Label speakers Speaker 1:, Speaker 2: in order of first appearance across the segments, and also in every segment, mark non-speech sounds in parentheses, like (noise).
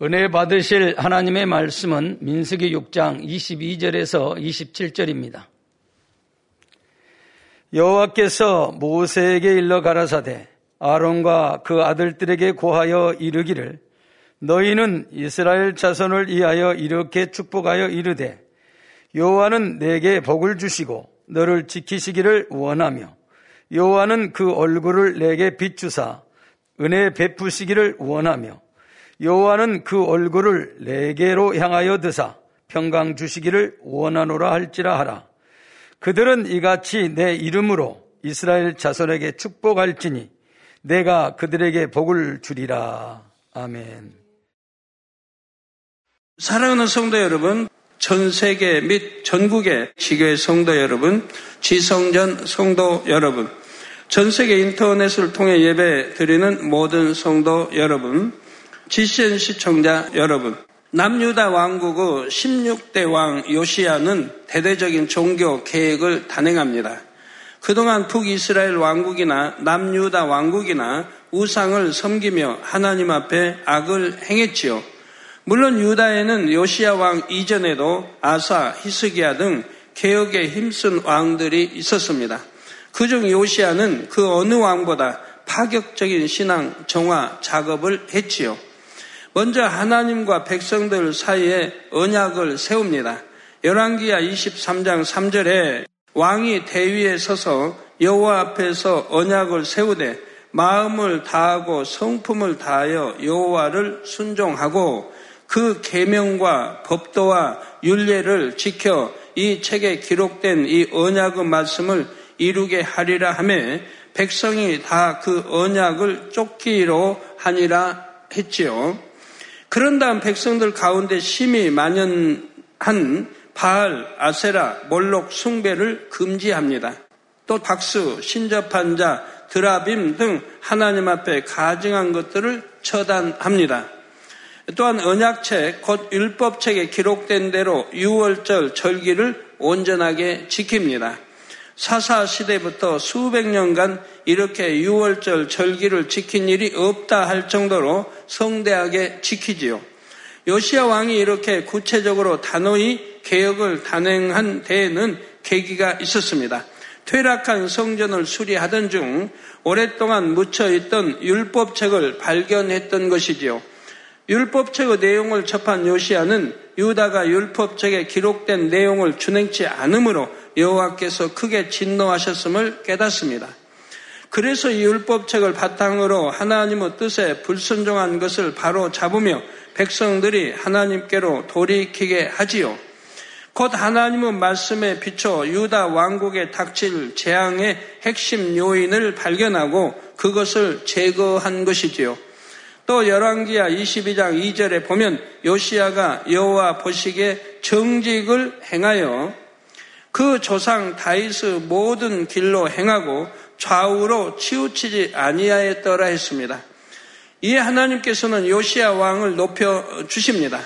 Speaker 1: 은혜 받으실 하나님의 말씀은 민수기 6장 22절에서 27절입니다. 여호와께서 모세에게 일러 가라사대 아론과 그 아들들에게 고하여 이르기를 너희는 이스라엘 자손을 위하여 이렇게 축복하여 이르되 여호와는 내게 복을 주시고 너를 지키시기를 원하며 여호와는 그 얼굴을 내게 비추사 은혜 베푸시기를 원하며 여호와는 그 얼굴을 내게로 향하여 드사 평강 주시기를 원하노라 할지라 하라. 그들은 이같이 내 이름으로 이스라엘 자손에게 축복할지니 내가 그들에게 복을 주리라. 아멘.
Speaker 2: 사랑하는 성도 여러분, 전 세계 및 전국의 지교의 성도 여러분, 지성전 성도 여러분, 전 세계 인터넷을 통해 예배 드리는 모든 성도 여러분, 지시엔 시청자 여러분, 남유다 왕국의 16대 왕 요시아는 대대적인 종교 계획을 단행합니다. 그동안 북이스라엘 왕국이나 남유다 왕국이나 우상을 섬기며 하나님 앞에 악을 행했지요. 물론 유다에는 요시아 왕 이전에도 아사, 히스기야 등 개혁에 힘쓴 왕들이 있었습니다. 그중 요시아는 그 어느 왕보다 파격적인 신앙 정화 작업을 했지요. 먼저 하나님과 백성들 사이에 언약을 세웁니다. 열왕기야 23장 3절에 왕이 대위에 서서 여호와 앞에서 언약을 세우되 마음을 다하고 성품을 다하여 여호와를 순종하고 그 계명과 법도와 율례를 지켜 이 책에 기록된 이 언약의 말씀을 이루게 하리라 하매 백성이 다 그 언약을 쫓기로 하니라 했지요. 그런 다음 백성들 가운데 심히 만연한 바알, 아세라, 몰록 숭배를 금지합니다. 또 박수, 신접한 자, 드라빔 등 하나님 앞에 가증한 것들을 처단합니다. 또한 언약책, 곧 율법책에 기록된 대로 6월절 절기를 온전하게 지킵니다. 사사 시대부터 수백 년간 이렇게 6월절 절기를 지킨 일이 없다 할 정도로 성대하게 지키지요. 요시아 왕이 이렇게 구체적으로 단호히 개혁을 단행한 데에는 계기가 있었습니다. 퇴락한 성전을 수리하던 중 오랫동안 묻혀 있던 율법책을 발견했던 것이지요. 율법책의 내용을 접한 요시아는 유다가 율법책에 기록된 내용을 준행치 않으므로 여호와께서 크게 진노하셨음을 깨닫습니다. 그래서 이 율법책을 바탕으로 하나님의 뜻에 불순종한 것을 바로 잡으며 백성들이 하나님께로 돌이키게 하지요. 곧 하나님의 말씀에 비춰 유다 왕국에 닥칠 재앙의 핵심 요인을 발견하고 그것을 제거한 것이지요. 또 열왕기야 22장 2절에 보면 요시아가 여호와 보시기에 정직을 행하여 그 조상 다윗의 모든 길로 행하고 좌우로 치우치지 아니하였더라 했습니다. 이에 하나님께서는 요시아 왕을 높여 주십니다.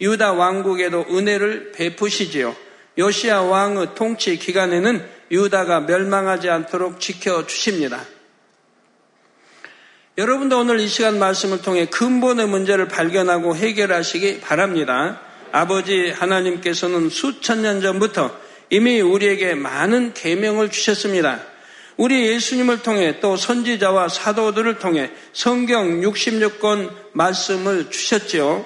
Speaker 2: 유다 왕국에도 은혜를 베푸시지요. 요시아 왕의 통치 기간에는 유다가 멸망하지 않도록 지켜 주십니다. 여러분도 오늘 이 시간 말씀을 통해 근본의 문제를 발견하고 해결하시기 바랍니다. 아버지 하나님께서는 수천 년 전부터 이미 우리에게 많은 계명을 주셨습니다. 우리 예수님을 통해 또 선지자와 사도들을 통해 성경 66권 말씀을 주셨지요.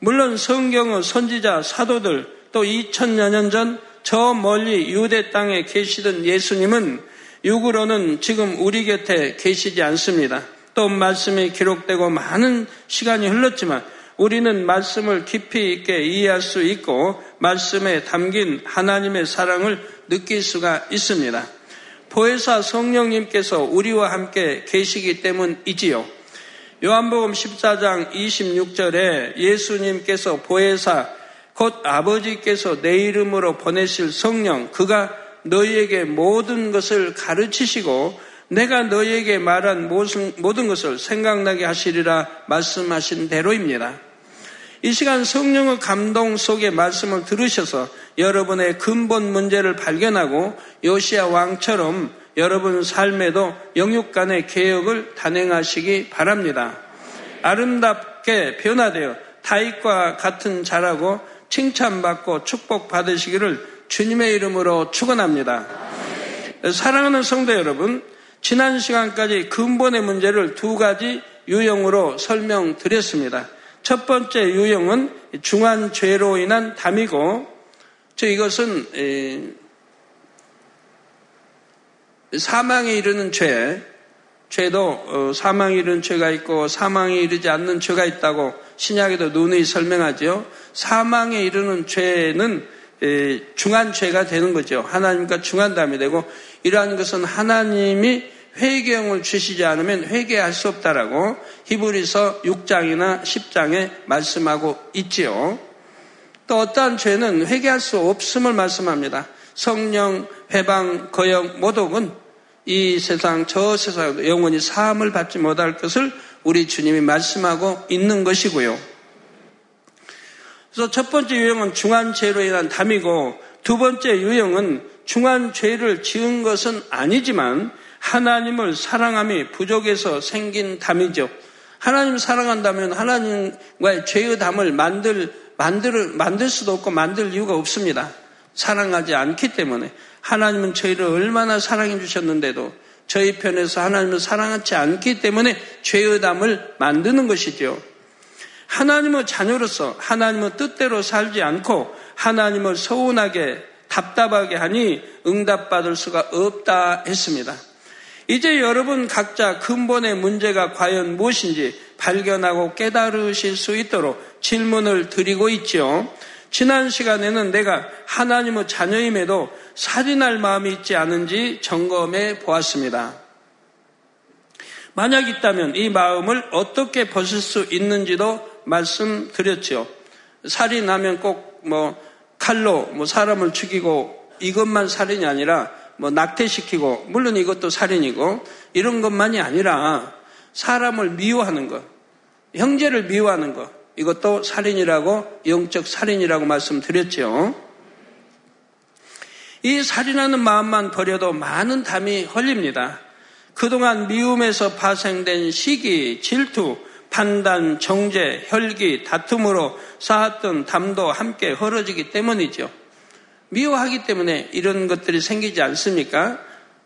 Speaker 2: 물론 성경은 선지자 사도들 또 2000여 년 전 저 멀리 유대 땅에 계시던 예수님은 육으로는 지금 우리 곁에 계시지 않습니다. 또 말씀이 기록되고 많은 시간이 흘렀지만 우리는 말씀을 깊이 있게 이해할 수 있고 말씀에 담긴 하나님의 사랑을 느낄 수가 있습니다. 보혜사 성령님께서 우리와 함께 계시기 때문이지요. 요한복음 14장 26절에 예수님께서 보혜사 곧 아버지께서 내 이름으로 보내실 성령 그가 너희에게 모든 것을 가르치시고 내가 너희에게 말한 모든 것을 생각나게 하시리라 말씀하신 대로입니다. 이 시간 성령의 감동 속에 말씀을 들으셔서 여러분의 근본 문제를 발견하고 요시아 왕처럼 여러분 삶에도 영육 간의 개혁을 단행하시기 바랍니다. 아름답게 변화되어 다윗과 같은 자라고 칭찬받고 축복받으시기를 주님의 이름으로 축원합니다. 사랑하는 성도 여러분, 지난 시간까지 근본의 문제를 두 가지 유형으로 설명드렸습니다. 첫 번째 유형은 중한 죄로 인한 담이고, 저 이것은 사망에 이르는 죄, 죄도 어, 사망에 이르는 죄가 있고 사망에 이르지 않는 죄가 있다고 신약에도 누누이 설명하죠. 사망에 이르는 죄는 중한 죄가 되는 거죠. 하나님과 중한 담이 되고 이러한 것은 하나님이 회개형을 주시지 않으면 회개할 수 없다라고 히브리서 6장이나 10장에 말씀하고 있지요. 또 어떠한 죄는 회개할 수 없음을 말씀합니다. 성령, 회방, 거역, 모독은 이 세상, 저 세상 영원히 사함을 받지 못할 것을 우리 주님이 말씀하고 있는 것이고요. 그래서 첫 번째 유형은 중한 죄로 인한 담이고 두 번째 유형은 중한 죄를 지은 것은 아니지만 하나님을 사랑함이 부족해서 생긴 담이죠. 하나님 사랑한다면 하나님과의 죄의 담을 만들 만들 만들 수도 없고 만들 이유가 없습니다. 사랑하지 않기 때문에 하나님은 저희를 얼마나 사랑해 주셨는데도 저희 편에서 하나님을 사랑하지 않기 때문에 죄의 담을 만드는 것이죠. 하나님의 자녀로서 하나님의 뜻대로 살지 않고 하나님을 서운하게 답답하게 하니 응답받을 수가 없다 했습니다. 이제 여러분 각자 근본의 문제가 과연 무엇인지 발견하고 깨달으실 수 있도록 질문을 드리고 있지요. 지난 시간에는 내가 하나님의 자녀임에도 살인할 마음이 있지 않은지 점검해 보았습니다. 만약 있다면 이 마음을 어떻게 벗을 수 있는지도 말씀드렸죠. 살인하면 꼭 뭐 칼로 뭐 사람을 죽이고 이것만 살인이 아니라 뭐 낙태시키고 물론 이것도 살인이고 이런 것만이 아니라 사람을 미워하는 것, 형제를 미워하는 것 이것도 살인이라고 영적 살인이라고 말씀드렸죠. 이 살인하는 마음만 버려도 많은 담이 헐립니다. 그동안 미움에서 파생된 시기, 질투, 판단, 정죄, 혈기, 다툼으로 쌓았던 담도 함께 헐어지기 때문이죠. 미워하기 때문에 이런 것들이 생기지 않습니까?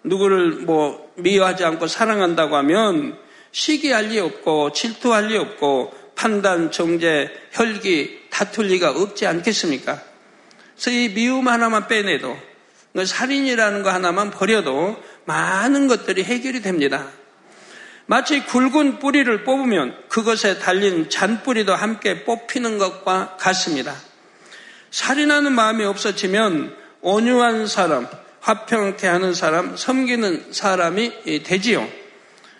Speaker 2: 누구를 뭐 미워하지 않고 사랑한다고 하면 시기할 리 없고 질투할 리 없고 판단, 정죄, 혈기 다툴 리가 없지 않겠습니까? 그래서 이 미움 하나만 빼내도 그 살인이라는 거 하나만 버려도 많은 것들이 해결이 됩니다. 마치 굵은 뿌리를 뽑으면 그것에 달린 잔뿌리도 함께 뽑히는 것과 같습니다. 살인하는 마음이 없어지면 온유한 사람, 화평케 하는 사람, 섬기는 사람이 되지요.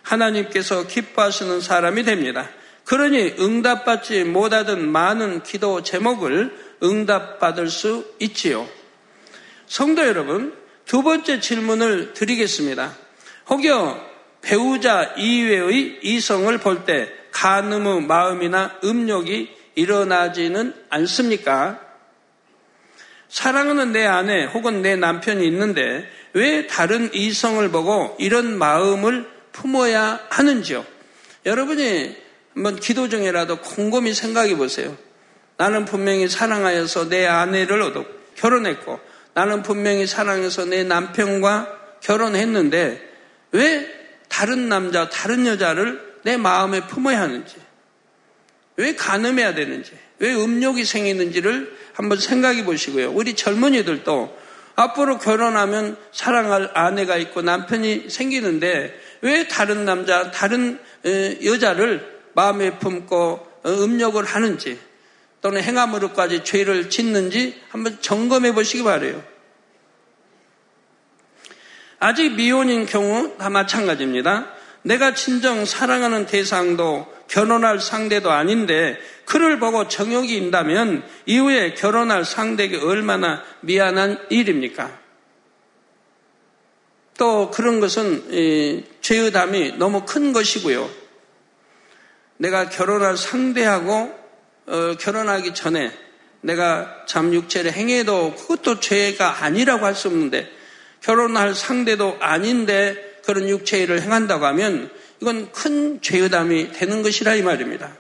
Speaker 2: 하나님께서 기뻐하시는 사람이 됩니다. 그러니 응답받지 못하던 많은 기도 제목을 응답받을 수 있지요. 성도 여러분, 두 번째 질문을 드리겠습니다. 혹여 배우자 이외의 이성을 볼 때 간음의 마음이나 음욕이 일어나지는 않습니까? 사랑하는 내 아내 혹은 내 남편이 있는데 왜 다른 이성을 보고 이런 마음을 품어야 하는지요? 여러분이 한번 기도 중에라도 곰곰이 생각해 보세요. 나는 분명히 사랑하여서 내 아내를 얻어 결혼했고 나는 분명히 사랑해서 내 남편과 결혼했는데 왜 다른 남자, 다른 여자를 내 마음에 품어야 하는지, 왜 가늠해야 되는지, 왜 음욕이 생기는지를 한번 생각해 보시고요. 우리 젊은이들도 앞으로 결혼하면 사랑할 아내가 있고 남편이 생기는데 왜 다른 남자, 다른 여자를 마음에 품고 어, 음욕을 하는지 또는 행함으로까지 죄를 짓는지 한번 점검해 보시기 바래요. 아직 미혼인 경우 다 마찬가지입니다. 내가 진정 사랑하는 대상도 결혼할 상대도 아닌데 그를 보고 정욕이 인다면 이후에 결혼할 상대에게 얼마나 미안한 일입니까? 또 그런 것은 죄의 담이 너무 큰 것이고요. 내가 결혼할 상대하고 어, 결혼하기 전에 내가 참 육체를 행해도 그것도 죄가 아니라고 할 수 없는데 결혼할 상대도 아닌데 그런 육체일을 행한다고 하면 이건 큰 죄의담이 되는 것이라 이 말입니다.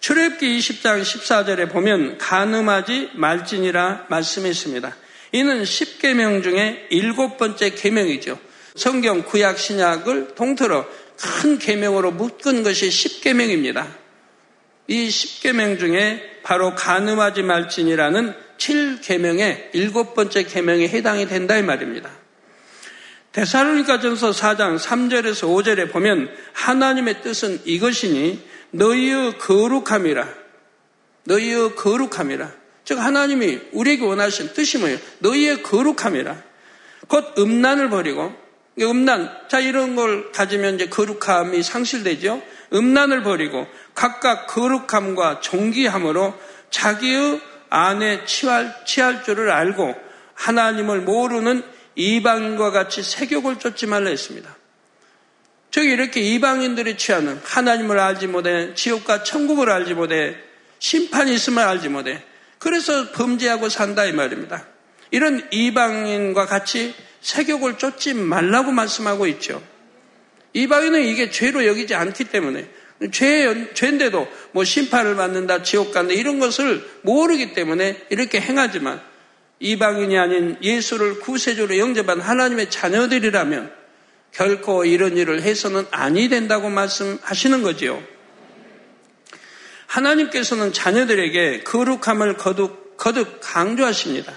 Speaker 2: 출애굽기 20장 14절에 보면 가늠하지 말지니라 말씀했습니다. 이는 10계명 중에 일곱 번째 계명이죠. 성경 구약 신약을 통틀어 큰 계명으로 묶은 것이 10계명입니다. 이 10계명 중에 바로 가늠하지 말지니라는 7계명의 일곱 번째 계명에 해당이 된다 이 말입니다. 데살로니가전서 4장 3절에서 5절에 보면 하나님의 뜻은 이것이니 너희의 거룩함이라 너희의 거룩함이라 즉 하나님이 우리에게 원하신 뜻이 뭐예요? 너희의 거룩함이라 곧 음란을 버리고 음란 자 이런 걸 가지면 이제 거룩함이 상실되죠. 음란을 버리고 각각 거룩함과 존귀함으로 자기의 안에 취할, 취할 줄을 알고 하나님을 모르는 이방인과 같이 세욕을 쫓지 말라 했습니다. 저기 이렇게 이방인들이 취하는 하나님을 알지 못해 지옥과 천국을 알지 못해 심판이 있음을 알지 못해 그래서 범죄하고 산다 이 말입니다. 이런 이방인과 같이 세욕을 쫓지 말라고 말씀하고 있죠. 이방인은 이게 죄로 여기지 않기 때문에 죄, 죄인데도 뭐 심판을 받는다, 지옥 간다 이런 것을 모르기 때문에 이렇게 행하지만 이방인이 아닌 예수를 구세주로 영접한 하나님의 자녀들이라면 결코 이런 일을 해서는 아니 된다고 말씀하시는 거지요. 하나님께서는 자녀들에게 거룩함을 거듭, 거듭 강조하십니다.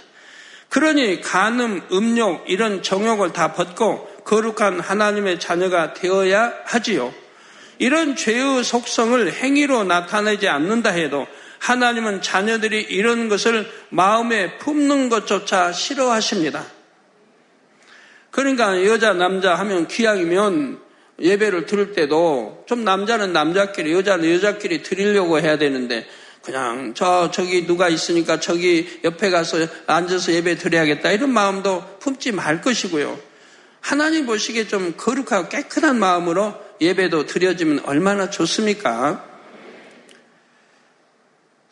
Speaker 2: 그러니 간음, 음욕 이런 정욕을 다 벗고 거룩한 하나님의 자녀가 되어야 하지요. 이런 죄의 속성을 행위로 나타내지 않는다 해도 하나님은 자녀들이 이런 것을 마음에 품는 것조차 싫어하십니다. 그러니까 여자, 남자 하면 귀향이면 예배를 들을 때도 좀 남자는 남자끼리, 여자는 여자끼리 드리려고 해야 되는데 그냥 저 저기 누가 있으니까 저기 옆에 가서 앉아서 예배 드려야겠다 이런 마음도 품지 말 것이고요. 하나님 보시기에 좀 거룩하고 깨끗한 마음으로 예배도 드려지면 얼마나 좋습니까?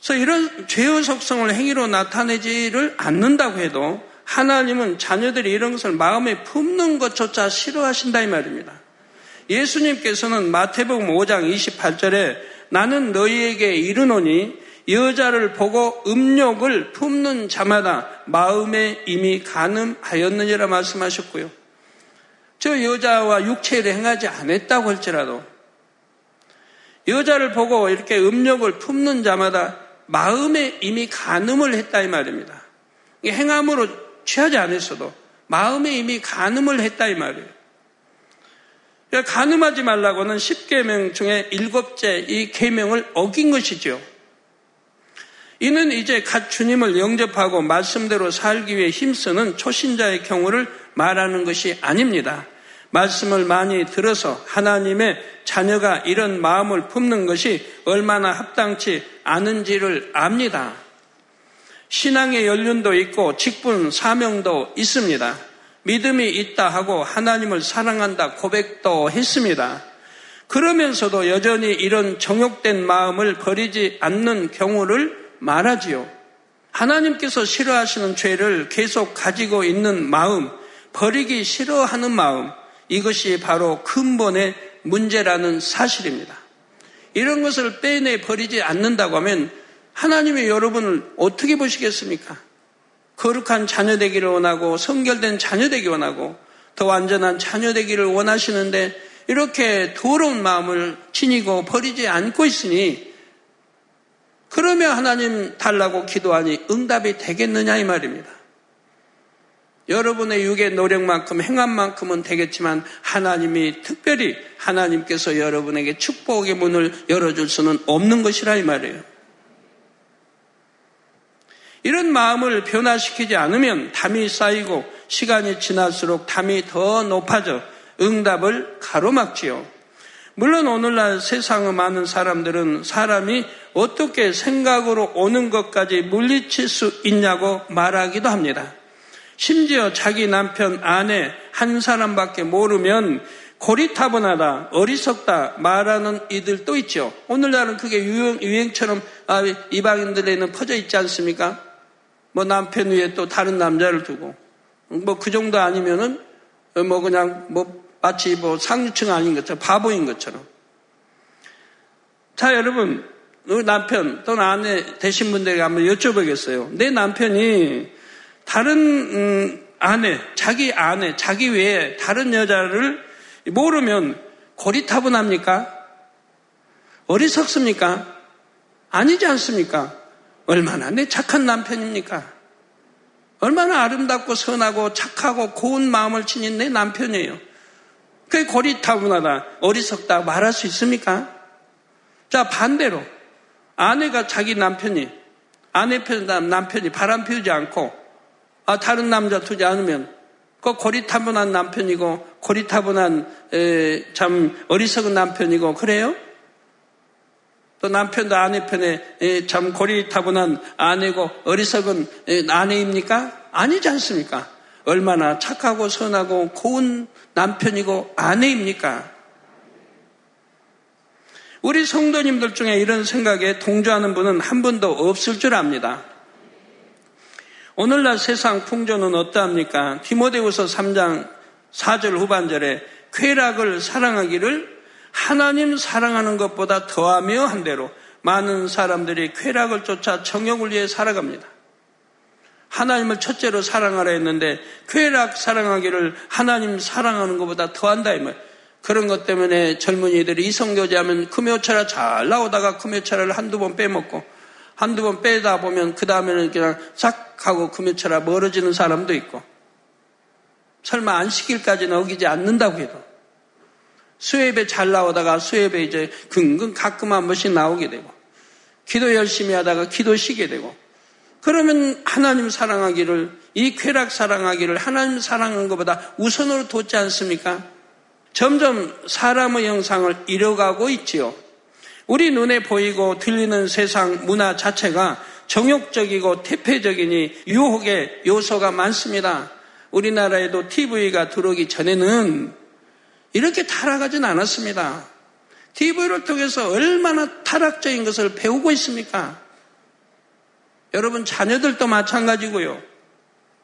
Speaker 2: 그래서 이런 죄의 속성을 행위로 나타내지를 않는다고 해도 하나님은 자녀들이 이런 것을 마음에 품는 것조차 싫어하신다 이 말입니다. 예수님께서는 마태복음 5장 28절에 나는 너희에게 이르노니 여자를 보고 음욕을 품는 자마다 마음에 이미 가늠하였느니라 말씀하셨고요. 저 여자와 육체를 행하지 않았다고 할지라도 여자를 보고 이렇게 음욕을 품는 자마다 마음에 이미 가늠을 했다 이 말입니다. 행함으로 취하지 않았어도 마음에 이미 가늠을 했다 이 말이에요. 그러니까 가늠하지 말라고는 10계명 중에 일곱째 이 계명을 어긴 것이죠. 이는 이제 갓 주님을 영접하고 말씀대로 살기 위해 힘쓰는 초신자의 경우를 말하는 것이 아닙니다. 말씀을 많이 들어서 하나님의 자녀가 이런 마음을 품는 것이 얼마나 합당치 않은지를 압니다. 신앙의 연륜도 있고 직분, 사명도 있습니다. 믿음이 있다 하고 하나님을 사랑한다 고백도 했습니다. 그러면서도 여전히 이런 정욕된 마음을 버리지 않는 경우를 말하지요. 하나님께서 싫어하시는 죄를 계속 가지고 있는 마음, 버리기 싫어하는 마음, 이것이 바로 근본의 문제라는 사실입니다. 이런 것을 빼내 버리지 않는다고 하면 하나님이 여러분을 어떻게 보시겠습니까? 거룩한 자녀 되기를 원하고 성결된 자녀 되기 원하고 더 완전한 자녀 되기를 원하시는데 이렇게 더러운 마음을 지니고 버리지 않고 있으니 그러면 하나님 달라고 기도하니 응답이 되겠느냐 이 말입니다. 여러분의 육의 노력만큼 행함만큼은 되겠지만 하나님이 특별히 하나님께서 여러분에게 축복의 문을 열어줄 수는 없는 것이라 이 말이에요. 이런 마음을 변화시키지 않으면 담이 쌓이고 시간이 지날수록 담이 더 높아져 응답을 가로막지요. 물론 오늘날 세상의 많은 사람들은 사람이 어떻게 생각으로 오는 것까지 물리칠 수 있냐고 말하기도 합니다. 심지어 자기 남편, 아내 한 사람밖에 모르면 고리타분하다, 어리석다 말하는 이들도 있죠. 오늘날은 그게 유행, 유행처럼 아, 이방인들에는 퍼져 있지 않습니까? 뭐 남편 위에 또 다른 남자를 두고 뭐 그 정도 아니면은 뭐 그냥 뭐 마치 뭐 상류층 아닌 것처럼 바보인 것처럼 자 여러분 우리 남편 또는 아내 되신 분들에게 한번 여쭤보겠어요. 내 남편이 다른 음, 아내, 자기 아내, 자기 외에 다른 여자를 모르면 고리타분합니까? 어리석습니까? 아니지 않습니까? 얼마나 내 착한 남편입니까? 얼마나 아름답고 선하고 착하고 고운 마음을 지닌 내 남편이에요. 그게 고리타분하다, 어리석다 말할 수 있습니까? 자, 반대로 아내가 자기 남편이 아내 편 남편이 바람 피우지 않고 아, 다른 남자 두지 않으면 그 고리타분한 남편이고 고리타분한 에, 참 어리석은 남편이고 그래요? 또 남편도 아내 편에 에, 참 고리타분한 아내고 어리석은 에, 아내입니까? 아니지 않습니까? 얼마나 착하고 선하고 고운 남편이고 아내입니까? 우리 성도님들 중에 이런 생각에 동조하는 분은 한 분도 없을 줄 압니다. 오늘날 세상 풍조는 어떠합니까? 디모데후서 3장 4절 후반절에 쾌락을 사랑하기를 하나님 사랑하는 것보다 더하며 한 대로 많은 사람들이 쾌락을 쫓아 정욕을 위해 살아갑니다. 하나님을 첫째로 사랑하라 했는데 쾌락 사랑하기를 하나님 사랑하는 것보다 더한다 이 말. 그런 것 때문에 젊은이들이 이성교제하면 금요차라 잘 나오다가 금요차라를 한두 번 빼먹고 한두 번 빼다 보면 그 다음에는 그냥 싹 하고 금요차라 멀어지는 사람도 있고 설마 안 시킬까지는 어기지 않는다고 해도 수협에 잘 나오다가 수협에 이제 근근 가끔 한 번씩 나오게 되고 기도 열심히 하다가 기도 쉬게 되고 그러면 하나님 사랑하기를 이 쾌락 사랑하기를 하나님 사랑하는 것보다 우선으로 뒀지 않습니까? 점점 사람의 형상을 잃어가고 있지요. 우리 눈에 보이고 들리는 세상 문화 자체가 정욕적이고 태폐적이니 유혹의 요소가 많습니다. 우리나라에도 TV가 들어오기 전에는 이렇게 타락하진 않았습니다. TV를 통해서 얼마나 타락적인 것을 배우고 있습니까? 여러분 자녀들도 마찬가지고요.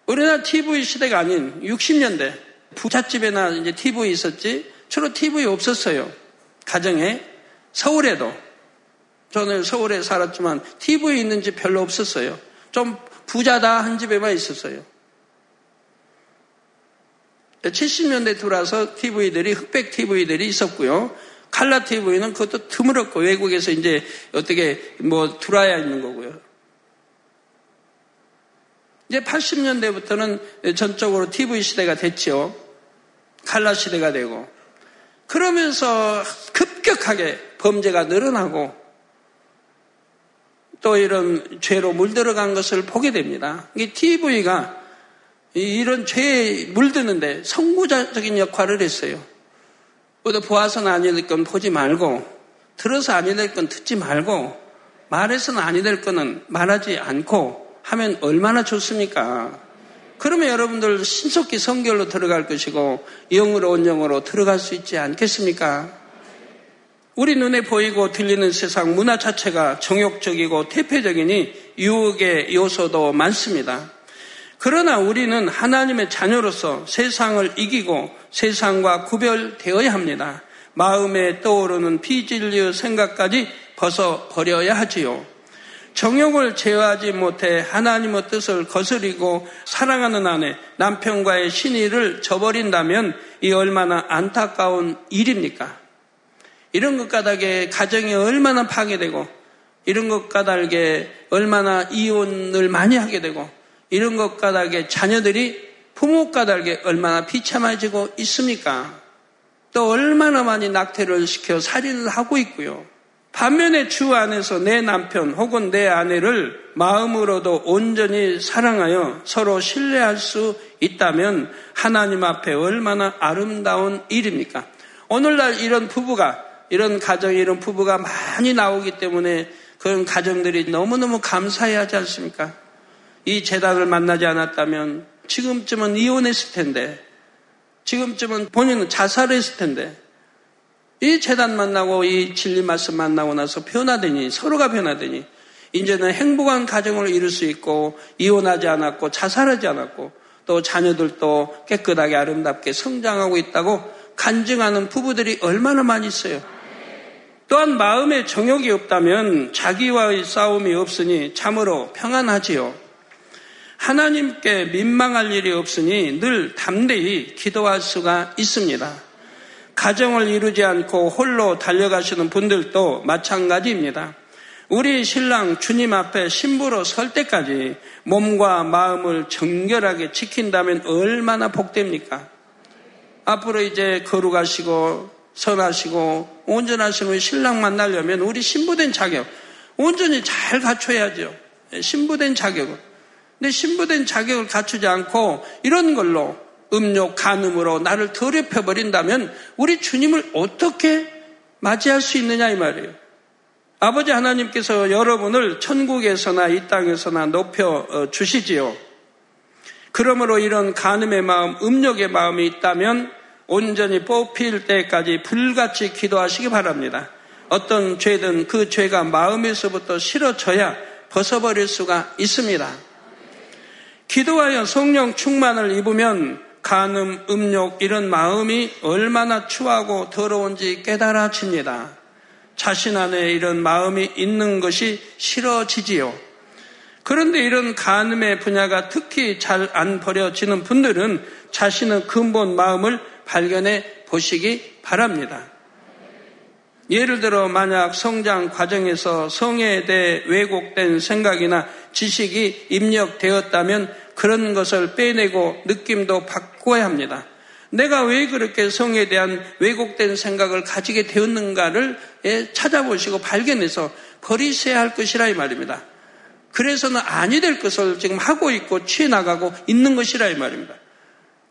Speaker 2: 우리나라 TV 시대가 아닌 60년대 부잣집에나 이제 TV 있었지 주로 TV 없었어요. 가정에 서울에도 저는 서울에 살았지만 TV 있는 집 별로 없었어요. 좀 부자다 한 집에만 있었어요. 70년대 들어와서 TV들이 흑백 TV들이 있었고요. 칼라 TV는 그것도 드물었고 외국에서 이제 어떻게 뭐 들어와야 있는 거고요. 이제 80년대부터는 전적으로 TV 시대가 됐죠. 칼라 시대가 되고. 그러면서 급격하게 범죄가 늘어나고 또 이런 죄로 물들어간 것을 보게 됩니다. 이 TV가 이런 죄에 물드는데 선구자적인 역할을 했어요. 어디 보아서는 아니 될건 보지 말고, 들어서 아니 될건 듣지 말고, 말해서는 아니 될 거는 말하지 않고 하면 얼마나 좋습니까? 그러면 여러분들 신속히 성결로 들어갈 것이고 영으로 온영으로 들어갈 수 있지 않겠습니까? 우리 눈에 보이고 들리는 세상 문화 자체가 정욕적이고 태폐적이니 유혹의 요소도 많습니다. 그러나 우리는 하나님의 자녀로서 세상을 이기고 세상과 구별되어야 합니다. 마음에 떠오르는 비진리의 생각까지 벗어 버려야 하지요. 정욕을 제어하지 못해 하나님의 뜻을 거스리고 사랑하는 아내, 남편과의 신의를 저버린다면 이 얼마나 안타까운 일입니까? 이런 것 까닭에 가정이 얼마나 파괴되고 이런 것 까닭에 얼마나 이혼을 많이 하게 되고 이런 것 까닭에 자녀들이 부모 까닭에 얼마나 비참해지고 있습니까? 또 얼마나 많이 낙태를 시켜 살인을 하고 있고요. 반면에 주 안에서 내 남편 혹은 내 아내를 마음으로도 온전히 사랑하여 서로 신뢰할 수 있다면 하나님 앞에 얼마나 아름다운 일입니까? 오늘날 이런 부부가, 이런 가정에 이런 부부가 많이 나오기 때문에 그런 가정들이 너무너무 감사해야 하지 않습니까? 이 재단을 만나지 않았다면 지금쯤은 이혼했을 텐데, 지금쯤은 본인은 자살했을 텐데, 이 재단 만나고 이 진리 말씀 만나고 나서 변화되니, 서로가 변화되니, 이제는 행복한 가정을 이룰 수 있고, 이혼하지 않았고, 자살하지 않았고, 또 자녀들도 깨끗하게 아름답게 성장하고 있다고 간증하는 부부들이 얼마나 많이 있어요. 또한 마음에 정욕이 없다면 자기와의 싸움이 없으니 참으로 평안하지요. 하나님께 민망할 일이 없으니 늘 담대히 기도할 수가 있습니다. 가정을 이루지 않고 홀로 달려가시는 분들도 마찬가지입니다. 우리 신랑 주님 앞에 신부로 설 때까지 몸과 마음을 정결하게 지킨다면 얼마나 복됩니까? 앞으로 이제 거룩하시고 선하시고 온전하시는 신랑 만나려면 우리 신부된 자격 온전히 잘 갖춰야죠. 신부된 자격은. 근데 신부된 자격을 갖추지 않고 이런 걸로 음욕, 간음으로 나를 더럽혀 버린다면 우리 주님을 어떻게 맞이할 수 있느냐 이 말이에요. 아버지 하나님께서 여러분을 천국에서나 이 땅에서나 높여 어, 주시지요. 그러므로 이런 간음의 마음, 음욕의 마음이 있다면 온전히 뽑힐 때까지 불같이 기도하시기 바랍니다. 어떤 죄든 그 죄가 마음에서부터 싫어져야 벗어버릴 수가 있습니다. 기도하여 성령 충만을 입으면 간음, 음욕 이런 마음이 얼마나 추하고 더러운지 깨달아집니다. 자신 안에 이런 마음이 있는 것이 싫어지지요. 그런데 이런 간음의 분야가 특히 잘 안 버려지는 분들은 자신의 근본 마음을 발견해 보시기 바랍니다. 예를 들어 만약 성장 과정에서 성에 대해 왜곡된 생각이나 지식이 입력되었다면 그런 것을 빼내고 느낌도 바꿔야 합니다. 내가 왜 그렇게 성에 대한 왜곡된 생각을 가지게 되었는가를 예, 찾아보시고 발견해서 버리셔야 할 것이라 이 말입니다. 그래서는 아니 될 것을 지금 하고 있고 취해 나가고 있는 것이라 이 말입니다.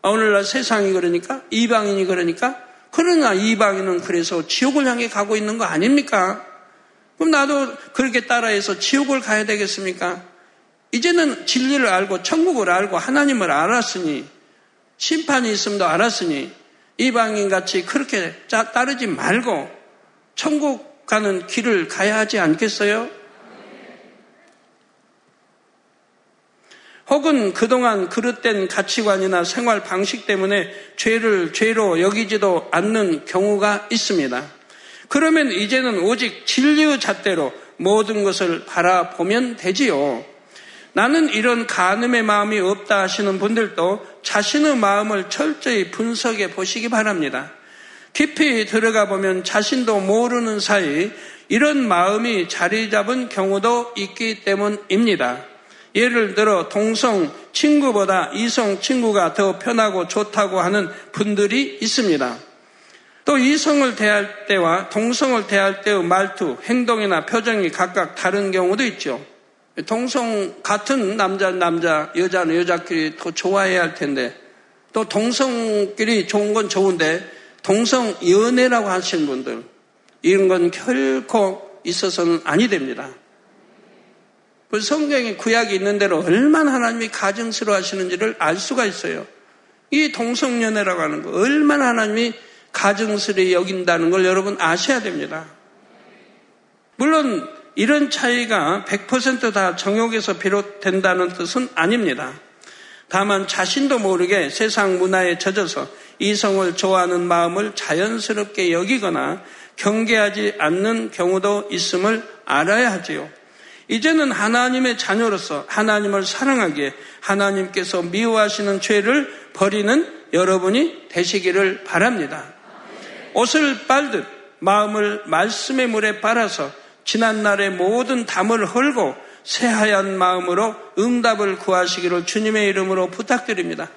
Speaker 2: 아, 오늘날 세상이 그러니까 이방인이 그러니까 그러나 이방인은 그래서 지옥을 향해 가고 있는 거 아닙니까? 그럼 나도 그렇게 따라해서 지옥을 가야 되겠습니까? 이제는 진리를 알고 천국을 알고 하나님을 알았으니 심판이 있음도 알았으니 이방인 같이 그렇게 따르지 말고 천국 가는 길을 가야 하지 않겠어요? 혹은 그동안 그릇된 가치관이나 생활 방식 때문에 죄를 죄로 여기지도 않는 경우가 있습니다. 그러면 이제는 오직 진리의 잣대로 모든 것을 바라보면 되지요. 나는 이런 간음의 마음이 없다 하시는 분들도 자신의 마음을 철저히 분석해 보시기 바랍니다. 깊이 들어가 보면 자신도 모르는 사이 이런 마음이 자리 잡은 경우도 있기 때문입니다. 예를 들어 동성 친구보다 이성 친구가 더 편하고 좋다고 하는 분들이 있습니다. 또 이성을 대할 때와 동성을 대할 때의 말투, 행동이나 표정이 각각 다른 경우도 있죠. 동성 같은 남자 남자 여자는 여자끼리 더 좋아해야 할 텐데 또 동성끼리 좋은 건 좋은데 동성 연애라고 하시는 분들 이런 건 결코 있어서는 아니 됩니다. 그 성경에 구약이 있는 대로 얼마나 하나님이 가증스러워 하시는지를 알 수가 있어요. 이 동성연애라고 하는 거 얼마나 하나님이 가증스러워 여긴다는 걸 여러분 아셔야 됩니다. 물론 이런 차이가 100%다 정욕에서 비롯된다는 뜻은 아닙니다. 다만 자신도 모르게 세상 문화에 젖어서 이성을 좋아하는 마음을 자연스럽게 여기거나 경계하지 않는 경우도 있음을 알아야 하지요. 이제는 하나님의 자녀로서 하나님을 사랑하기에 하나님께서 미워하시는 죄를 버리는 여러분이 되시기를 바랍니다. 옷을 빨듯 마음을 말씀의 물에 빨아서 지난날의 모든 담을 헐고 새하얀 마음으로 응답을 구하시기를 주님의 이름으로 부탁드립니다.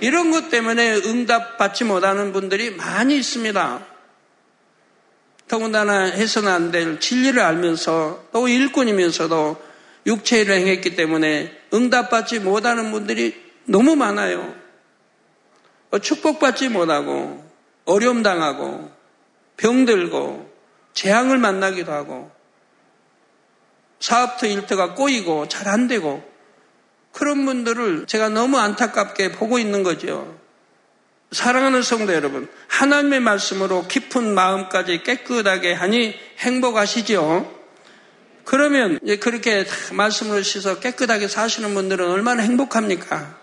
Speaker 2: 이런 것 때문에 응답 받지 못하는 분들이 많이 있습니다. 더군다나 해서는 안 될 진리를 알면서 또 일꾼이면서도 육체를 행했기 때문에 응답받지 못하는 분들이 너무 많아요. 어, 축복받지 못하고 어려움 당하고 병들고 재앙을 만나기도 하고 사업터 일터가 꼬이고 잘 안 되고 그런 분들을 제가 너무 안타깝게 보고 있는 거죠. 사랑하는 성도 여러분, 하나님의 말씀으로 깊은 마음까지 깨끗하게 하니 행복하시죠? 그러면 그렇게 말씀으로 씻어 깨끗하게 사시는 분들은 얼마나 행복합니까?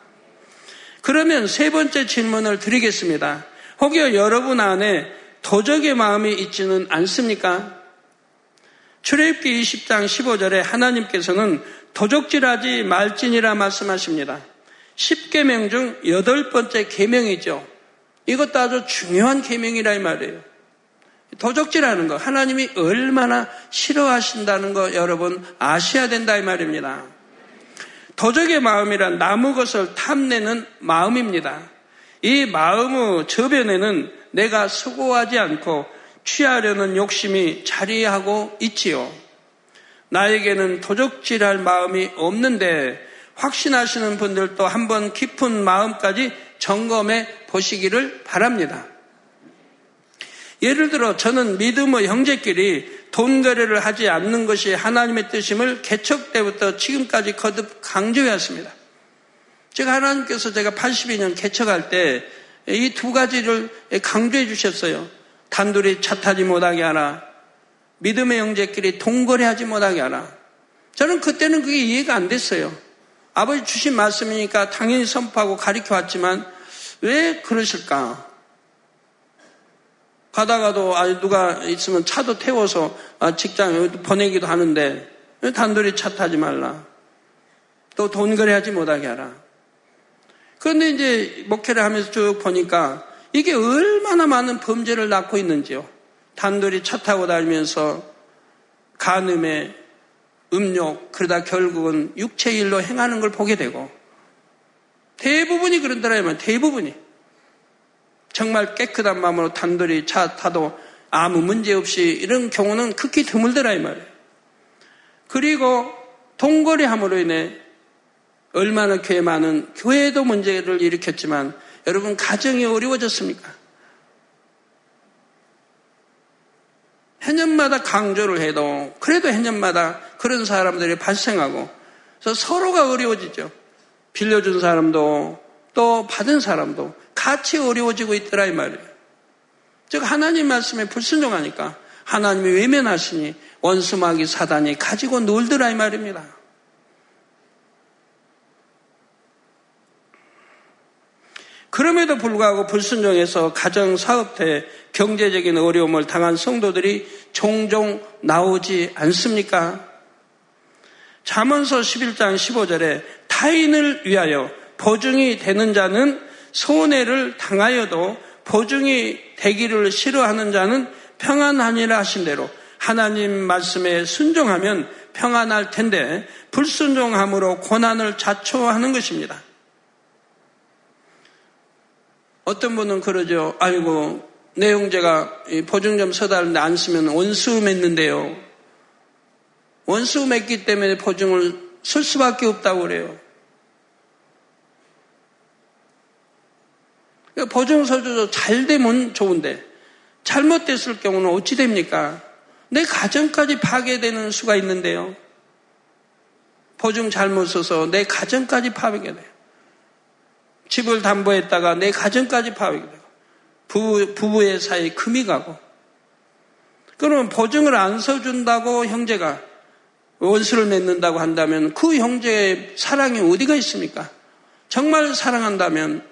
Speaker 2: 그러면 세 번째 질문을 드리겠습니다. 혹여 여러분 안에 도적의 마음이 있지는 않습니까? 출애굽기 20장 15절에 하나님께서는 도적질하지 말지니라 말씀하십니다. 10계명 중 여덟 번째 계명이죠. 이것도 아주 중요한 계명이라 이 말이에요. 도적질하는 거 하나님이 얼마나 싫어하신다는 거 여러분 아셔야 된다 이 말입니다. 도적의 마음이란 나무 것을 탐내는 마음입니다. 이 마음의 저변에는 내가 수고하지 않고 취하려는 욕심이 자리하고 있지요. 나에게는 도적질할 마음이 없는데 확신하시는 분들도 한번 깊은 마음까지 점검해 보시기를 바랍니다. 예를 들어 저는 믿음의 형제끼리 돈 거래를 하지 않는 것이 하나님의 뜻임을 개척 때부터 지금까지 거듭 강조해왔습니다. 제가 하나님께서 제가 82년 개척할 때 이 두 가지를 강조해 주셨어요. 단둘이 차 타지 못하게 하라. 믿음의 형제끼리 동거래하지 못하게 하라. 저는 그때는 그게 이해가 안 됐어요. 아버지 주신 말씀이니까 당연히 선포하고 가르쳐 왔지만 왜 그러실까? 가다가도 아 누가 있으면 차도 태워서 아, 직장에 보내기도 하는데 단둘이 차 타지 말라. 또 돈 거래하지 못하게 하라. 그런데 이제 목회를 하면서 쭉 보니까 이게 얼마나 많은 범죄를 낳고 있는지요. 단둘이 차 타고 다니면서 간음에 음욕, 그러다 결국은 육체일로 행하는 걸 보게 되고 대부분이 그런더라면 대부분이 정말 깨끗한 마음으로 단둘이 차 타도 아무 문제 없이 이런 경우는 극히 드물더라 이 말이에요. 그리고 동거래함으로 인해 얼마나 교회 많은 교회도 문제를 일으켰지만 여러분 가정이 어려워졌습니까? 해년마다 강조를 해도 그래도 해년마다 그런 사람들이 발생하고 그래서 서로가 어려워지죠. 빌려준 사람도 또 받은 사람도 같이 어려워지고 있더라 이 말이에요. 즉 하나님 말씀에 불순종하니까 하나님이 외면하시니 원수마귀 사단이 가지고 놀더라 이 말입니다. 그럼에도 불구하고 불순종해서 가정 사업태 경제적인 어려움을 당한 성도들이 종종 나오지 않습니까? 잠언서 11장 15절에 타인을 위하여 보증이 되는 자는 손해를 당하여도 보증이 되기를 싫어하는 자는 평안하니라 하신 대로 하나님 말씀에 순종하면 평안할 텐데 불순종함으로 고난을 자초하는 것입니다. 어떤 분은 그러죠. 아이고 내 형제가 보증금 서달는데 안 쓰면 원수 맺는데요. 원수 맺기 때문에 보증을 쓸 수밖에 없다고 그래요. 그러니까 보증서주도 잘 되면 좋은데 잘못됐을 경우는 어찌 됩니까? 내 가정까지 파괴되는 수가 있는데요. 보증 잘못 써서 내 가정까지 파괴가 돼요. 집을 담보했다가 내 가정까지 파괴가 돼요. 부부, 부부의 사이에 금이 가고. 그러면 보증을 안 써준다고 형제가 원수를 맺는다고 한다면 그 형제의 사랑이 어디가 있습니까? 정말 사랑한다면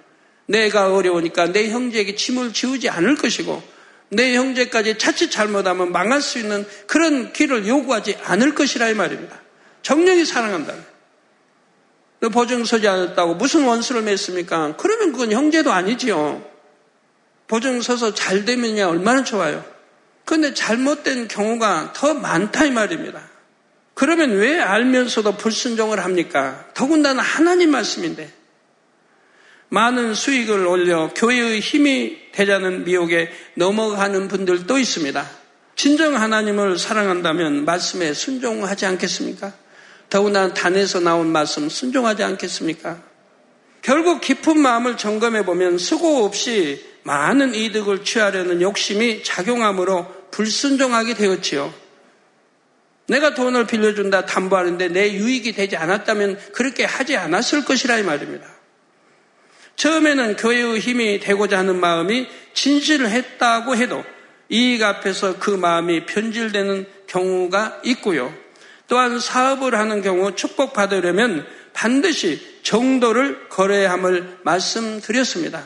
Speaker 2: 내가 어려우니까 내 형제에게 짐을 지우지 않을 것이고 내 형제까지 자칫 잘못하면 망할 수 있는 그런 길을 요구하지 않을 것이라 이 말입니다. 정령이 사랑한다면. 보증 서지 않았다고 무슨 원수를 맺습니까? 그러면 그건 형제도 아니지요. 보증 서서 잘 되면야 얼마나 좋아요. 그런데 잘못된 경우가 더 많다 이 말입니다. 그러면 왜 알면서도 불순종을 합니까? 더군다나 하나님 말씀인데 많은 수익을 올려 교회의 힘이 되자는 미혹에 넘어가는 분들도 있습니다. 진정 하나님을 사랑한다면 말씀에 순종하지 않겠습니까? 더구나 단에서 나온 말씀 순종하지 않겠습니까? 결국 깊은 마음을 점검해 보면 수고 없이 많은 이득을 취하려는 욕심이 작용함으로 불순종하게 되었지요. 내가 돈을 빌려준다 담보하는데 내 유익이 되지 않았다면 그렇게 하지 않았을 것이라 이 말입니다. 처음에는 교회의 힘이 되고자 하는 마음이 진실을 했다고 해도 이익 앞에서 그 마음이 변질되는 경우가 있고요. 또한 사업을 하는 경우 축복받으려면 반드시 정도를 거래함을 말씀드렸습니다.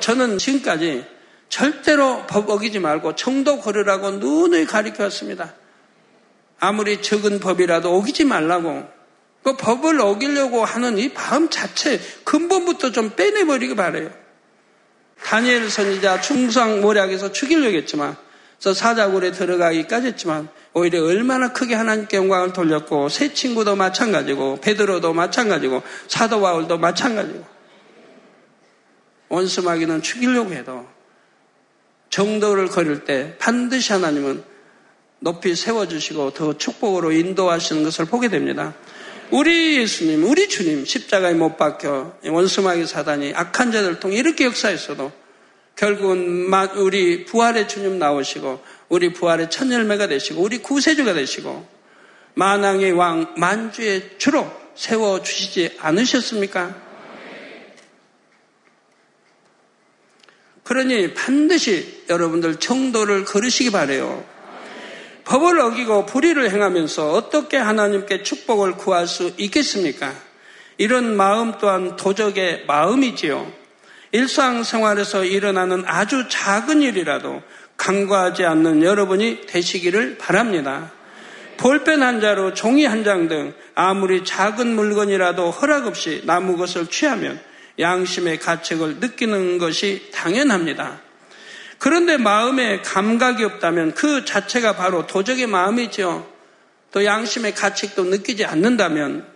Speaker 2: 저는 지금까지 절대로 법 어기지 말고 정도 거래라고 눈을 가리켜 왔습니다. 아무리 적은 법이라도 어기지 말라고. 그 법을 어기려고 하는 이 마음 자체 근본부터 좀 빼내버리기 바래요. 다니엘 선지자 충성 모략에서 죽이려고 했지만 그 사자굴에 들어가기까지 했지만 오히려 얼마나 크게 하나님께 영광을 돌렸고 새 친구도 마찬가지고 베드로도 마찬가지고 사도 바울도 마찬가지고 원수마귀는 죽이려고 해도 정도를 거릴 때 반드시 하나님은 높이 세워주시고 더 축복으로 인도하시는 것을 보게 됩니다. 우리 예수님, 우리 주님 십자가에 못 박혀 원수마귀 사단이 악한 자들 통해 이렇게 역사했어도 결국은 우리 부활의 주님 나오시고 우리 부활의 첫 열매가 되시고 우리 구세주가 되시고 만왕의 왕 만주의 주로 세워 주시지 않으셨습니까? 그러니 반드시 여러분들 정도를 걸으시기 바래요. 법을 어기고 불의를 행하면서 어떻게 하나님께 축복을 구할 수 있겠습니까? 이런 마음 또한 도적의 마음이지요. 일상생활에서 일어나는 아주 작은 일이라도 간과하지 않는 여러분이 되시기를 바랍니다. 볼펜 한 자로 종이 한 장 등 아무리 작은 물건이라도 허락 없이 나무 것을 취하면 양심의 가책을 느끼는 것이 당연합니다. 그런데 마음에 감각이 없다면 그 자체가 바로 도적의 마음이죠. 또 양심의 가책도 느끼지 않는다면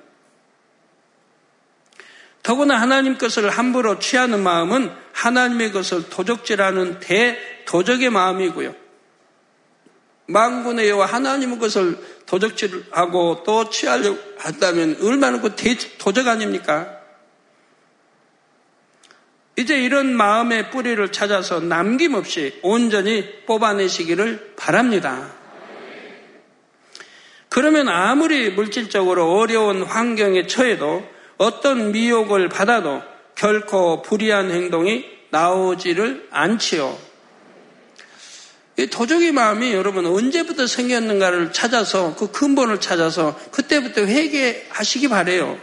Speaker 2: 더구나 하나님 것을 함부로 취하는 마음은 하나님의 것을 도적질하는 대도적의 마음이고요. 망군의 여와 하나님의 것을 도적질하고 또 취하려고 한다면 얼마나 그 대도적 아닙니까? 이제 이런 마음의 뿌리를 찾아서 남김없이 온전히 뽑아내시기를 바랍니다. 그러면 아무리 물질적으로 어려운 환경에 처해도 어떤 미혹을 받아도 결코 불의한 행동이 나오지를 않지요. 이 도적의 마음이 여러분 언제부터 생겼는가를 찾아서 그 근본을 찾아서 그때부터 회개하시기 바래요.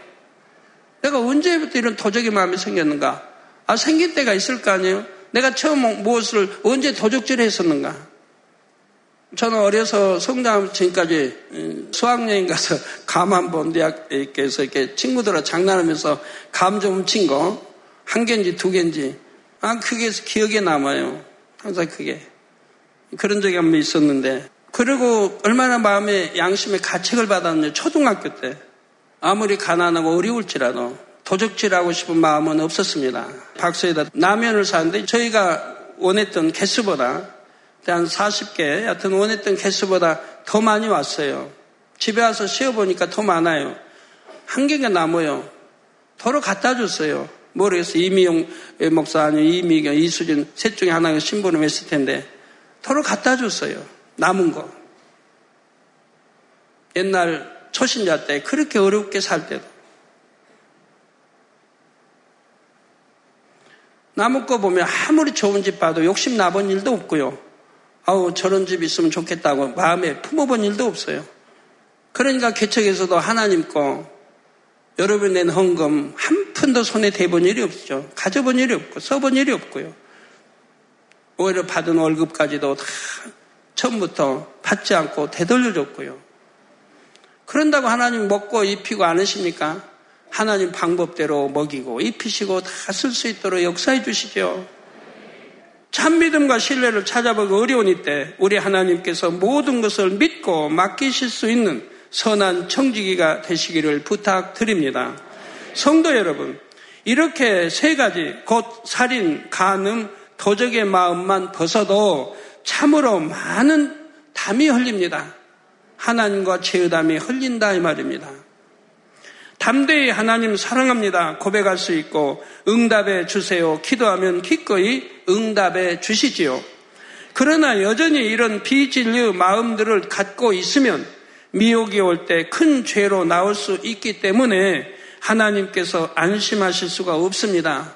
Speaker 2: 내가 언제부터 이런 도적의 마음이 생겼는가? 아, 생길 때가 있을 거 아니에요? 내가 처음 무엇을 언제 도적질 했었는가? 저는 어려서 성당 지금까지 음, 수학여행 가서 (laughs) 감 한번 대학에서 이렇게 친구들하고 장난하면서 감 좀 훔친 거, 한 개인지 두 개인지, 아, 그게 기억에 남아요. 항상 그게. 그런 적이 한 번 있었는데. 그리고 얼마나 마음에 양심의 가책을 받았는지 초등학교 때. 아무리 가난하고 어려울지라도 도적질하고 싶은 마음은 없었습니다. 박스에다 라면을 사는데 저희가 원했던 개수보다 한 40개, 하여튼 원했던 개수보다 더 많이 왔어요. 집에 와서 씌어보니까 더 많아요. 한 개가 남아요. 도로 갖다 줬어요. 모르겠어요. 이미용 목사 아니면 이미경, 이수진 셋 중에 하나가 신부름 했을 텐데 도로 갖다 줬어요. 남은 거. 옛날 초신자 때 그렇게 어렵게 살 때도 남은 거 보면 아무리 좋은 집 봐도 욕심 나본 일도 없고요. 아우 저런 집 있으면 좋겠다고 마음에 품어본 일도 없어요. 그러니까 개척에서도 하나님 거 여러분 낸 헌금 한 푼도 손에 대본 일이 없죠. 가져본 일이 없고 써본 일이 없고요. 오히려 받은 월급까지도 다 처음부터 받지 않고 되돌려줬고요. 그런다고 하나님 먹고 입히고 않으십니까? 하나님 방법대로 먹이고 입히시고 다 쓸 수 있도록 역사해 주시죠. 참 믿음과 신뢰를 찾아보기 어려운 이때 우리 하나님께서 모든 것을 믿고 맡기실 수 있는 선한 청지기가 되시기를 부탁드립니다. 성도 여러분, 이렇게 세 가지 곧 살인, 간음, 도적의 마음만 벗어도 참으로 많은 담이 흘립니다. 하나님과 죄의 담이 흘린다 이 말입니다. 담대히 하나님 사랑합니다. 고백할 수 있고 응답해 주세요. 기도하면 기꺼이 응답해 주시지요. 그러나 여전히 이런 비진류 마음들을 갖고 있으면 미혹이 올 때 큰 죄로 나올 수 있기 때문에 하나님께서 안심하실 수가 없습니다.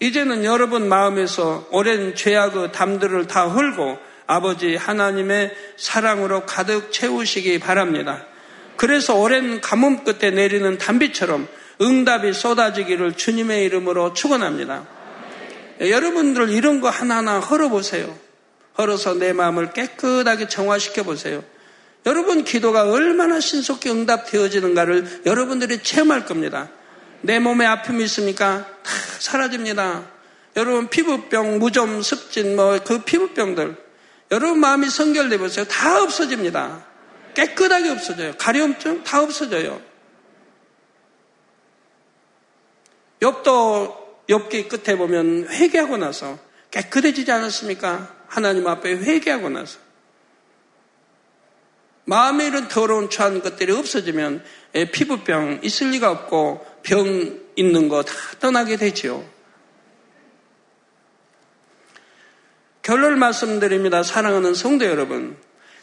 Speaker 2: 이제는 여러분 마음에서 오랜 죄악의 담들을 다 헐고 아버지 하나님의 사랑으로 가득 채우시기 바랍니다. 그래서 오랜 가뭄 끝에 내리는 단비처럼 응답이 쏟아지기를 주님의 이름으로 축원합니다. 여러분들 이런 거 하나하나 헐어보세요. 헐어서 내 마음을 깨끗하게 정화시켜 보세요. 여러분 기도가 얼마나 신속히 응답되어지는가를 여러분들이 체험할 겁니다. 내 몸에 아픔이 있습니까? 다 사라집니다. 여러분 피부병, 무좀, 습진, 뭐 그 피부병들 여러분 마음이 성결돼 보세요. 다 없어집니다. 깨끗하게 없어져요. 가려움증 다 없어져요. 엽도 엽기 끝에 보면 회개하고 나서 깨끗해지지 않았습니까? 하나님 앞에 회개하고 나서 마음에 이런 더러운 추한 것들이 없어지면 피부병 있을 리가 없고 병 있는 거 다 떠나게 되지요. 결론을 말씀드립니다. 사랑하는 성도 여러분.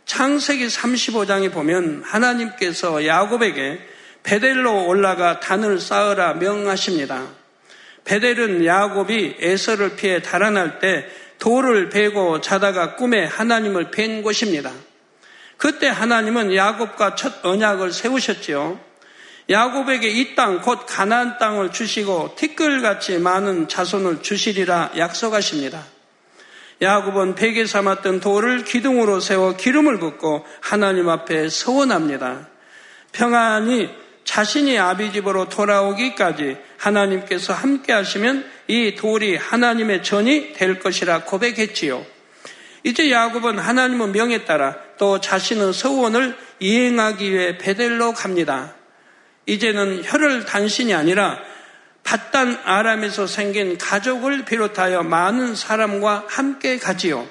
Speaker 2: 창세기 35장에 보면 하나님께서 야곱에게 베델로 올라가 단을 쌓으라 명하십니다. 베델은 야곱이 에서를 피해 달아날 때 돌을 베고 자다가 꿈에 하나님을 뵌 곳입니다. 그때 하나님은 야곱과 첫 언약을 세우셨지요. 야곱에게 이 땅 곧 가나안 땅을 주시고 티끌같이 많은 자손을 주시리라 약속하십니다. 야곱은 베개 삼았던 돌을 기둥으로 세워 기름을 붓고 하나님 앞에 서원합니다. 평안히 자신이 아비 집으로 돌아오기까지 하나님께서 함께 하시면 이 돌이 하나님의 전이 될 것이라 고백했지요. 이제 야곱은 하나님의 명에 따라 또 자신의 서원을 이행하기 위해 베델로 갑니다. 이제는 혈을 단신이 아니라 바단 아람에서 생긴 가족을 비롯하여 많은 사람과 함께 가지요.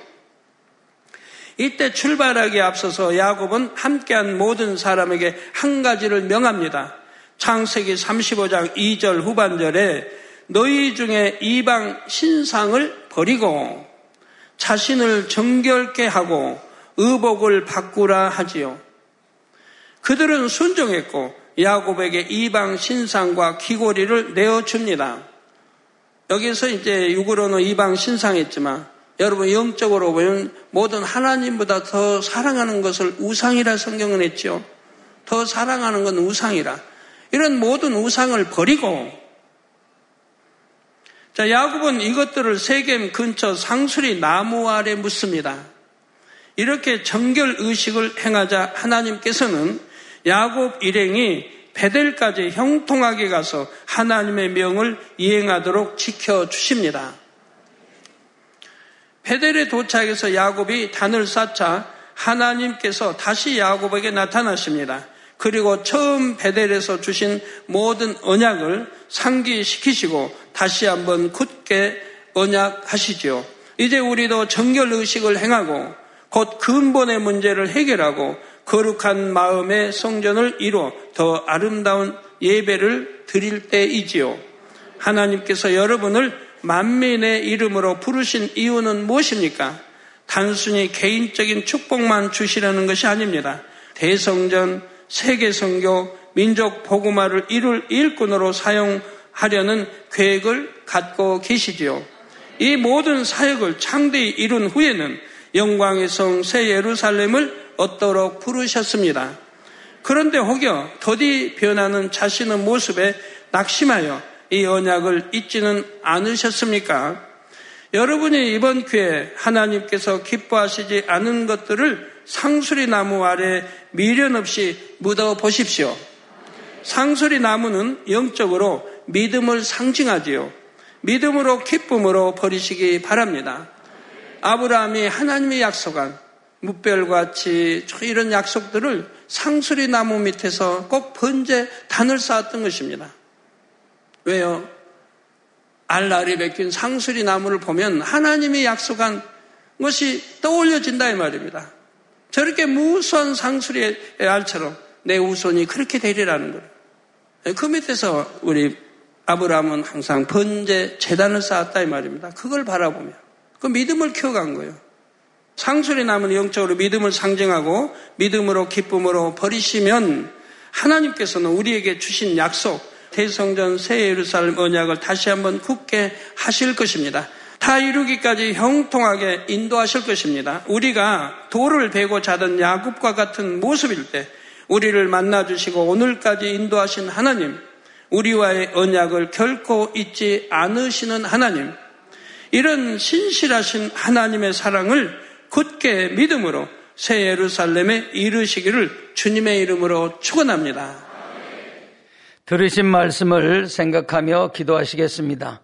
Speaker 2: 이때 출발하기에 앞서서 야곱은 함께한 모든 사람에게 한 가지를 명합니다. 창세기 35장 2절 후반절에 너희 중에 이방 신상을 버리고 자신을 정결케 하고 의복을 바꾸라 하지요. 그들은 순종했고 야곱에게 이방 신상과 귀고리를 내어줍니다. 여기서 이제 육으로는 이방 신상했지만 여러분 영적으로 보면 모든 하나님보다 더 사랑하는 것을 우상이라 성경은 했죠. 더 사랑하는 건 우상이라. 이런 모든 우상을 버리고 자 야곱은 이것들을 세겜 근처 상수리 나무 아래 묻습니다. 이렇게 정결 의식을 행하자 하나님께서는 야곱 일행이 베델까지 형통하게 가서 하나님의 명을 이행하도록 지켜 주십니다. 베델에 도착해서 야곱이 단을 쌓자 하나님께서 다시 야곱에게 나타나십니다. 그리고 처음 베델에서 주신 모든 언약을 상기시키시고 다시 한번 굳게 언약하시지요. 이제 우리도 정결 의식을 행하고 곧 근본의 문제를 해결하고 거룩한 마음의 성전을 이루어 더 아름다운 예배를 드릴 때이지요. 하나님께서 여러분을 만민의 이름으로 부르신 이유는 무엇입니까? 단순히 개인적인 축복만 주시려는 것이 아닙니다. 대성전, 세계성교, 민족 복음화를 이룰 일꾼으로 사용하려는 계획을 갖고 계시지요. 이 모든 사역을 창대히 이룬 후에는 영광의 성 새 예루살렘을 얻도록 부르셨습니다. 그런데 혹여 더디 변하는 자신의 모습에 낙심하여 이 언약을 잊지는 않으셨습니까? 여러분이 이번 기회에 하나님께서 기뻐하시지 않은 것들을 상수리 나무 아래 미련 없이 묻어 보십시오. 상수리 나무는 영적으로 믿음을 상징하지요. 믿음으로 기쁨으로 버리시기 바랍니다. 아브라함이 하나님의 약속한 무별같이 이런 약속들을 상수리 나무 밑에서 꼭 번제 단을 쌓았던 것입니다. 왜요? 알날이 베낀 상수리 나무를 보면 하나님이 약속한 것이 떠올려진다 이 말입니다. 저렇게 무수한 상수리의 알처럼 내 우손이 그렇게 되리라는 거예요. 그 밑에서 우리 아브라함은 항상 번제 재단을 쌓았다 이 말입니다. 그걸 바라보며 그 믿음을 키워간 거예요. 상술이 남은 영적으로 믿음을 상징하고 믿음으로 기쁨으로 버리시면 하나님께서는 우리에게 주신 약속 대성전 새 예루살렘 언약을 다시 한번 굳게 하실 것입니다. 다 이루기까지 형통하게 인도하실 것입니다. 우리가 돌을 베고 자던 야곱과 같은 모습일 때 우리를 만나 주시고 오늘까지 인도하신 하나님, 우리와의 언약을 결코 잊지 않으시는 하나님, 이런 신실하신 하나님의 사랑을 굳게 믿음으로 새 예루살렘에 이르시기를 주님의 이름으로 축원합니다.
Speaker 1: 들으신 말씀을 생각하며 기도하시겠습니다.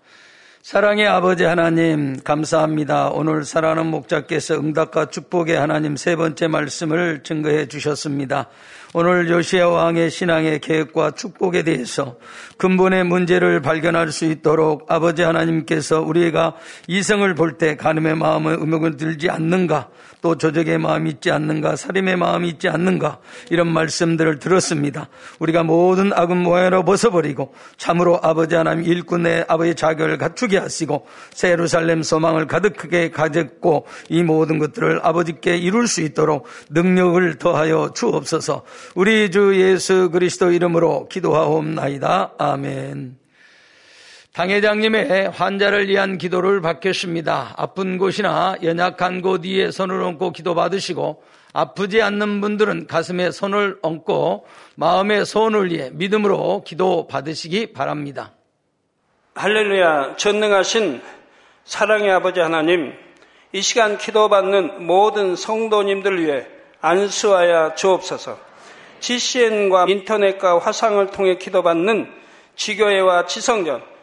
Speaker 1: 사랑의 아버지 하나님, 감사합니다. 오늘 사랑하는 목자께서 응답과 축복의 하나님 세 번째 말씀을 증거해 주셨습니다. 오늘 요시아 왕의 신앙의 계획과 축복에 대해서 근본의 문제를 발견할 수 있도록 아버지 하나님께서 우리가 이성을 볼 때 가늠의 마음을 의혹을 들지 않는가 또 조적의 마음이 있지 않는가 살림의 마음이 있지 않는가 이런 말씀들을 들었습니다. 우리가 모든 악은 모양으로 벗어버리고 참으로 아버지 하나님 일꾼의 아버지 자격을 갖추게 하시고 세루살렘 소망을 가득하게 가졌고 이 모든 것들을 아버지께 이룰 수 있도록 능력을 더하여 주옵소서 우리 주 예수 그리스도 이름으로 기도하옵나이다. 아멘. 당회장님의 환자를 위한 기도를 받겠습니다. 아픈 곳이나 연약한 곳 위에 손을 얹고 기도 받으시고 아프지 않는 분들은 가슴에 손을 얹고 마음의 소원을 위해 믿음으로 기도 받으시기 바랍니다.
Speaker 2: 할렐루야 전능하신 사랑의 아버지 하나님 이 시간 기도받는 모든 성도님들 위해 안수하여 주옵소서 GCN과 인터넷과 화상을 통해 기도받는 지교회와 지성전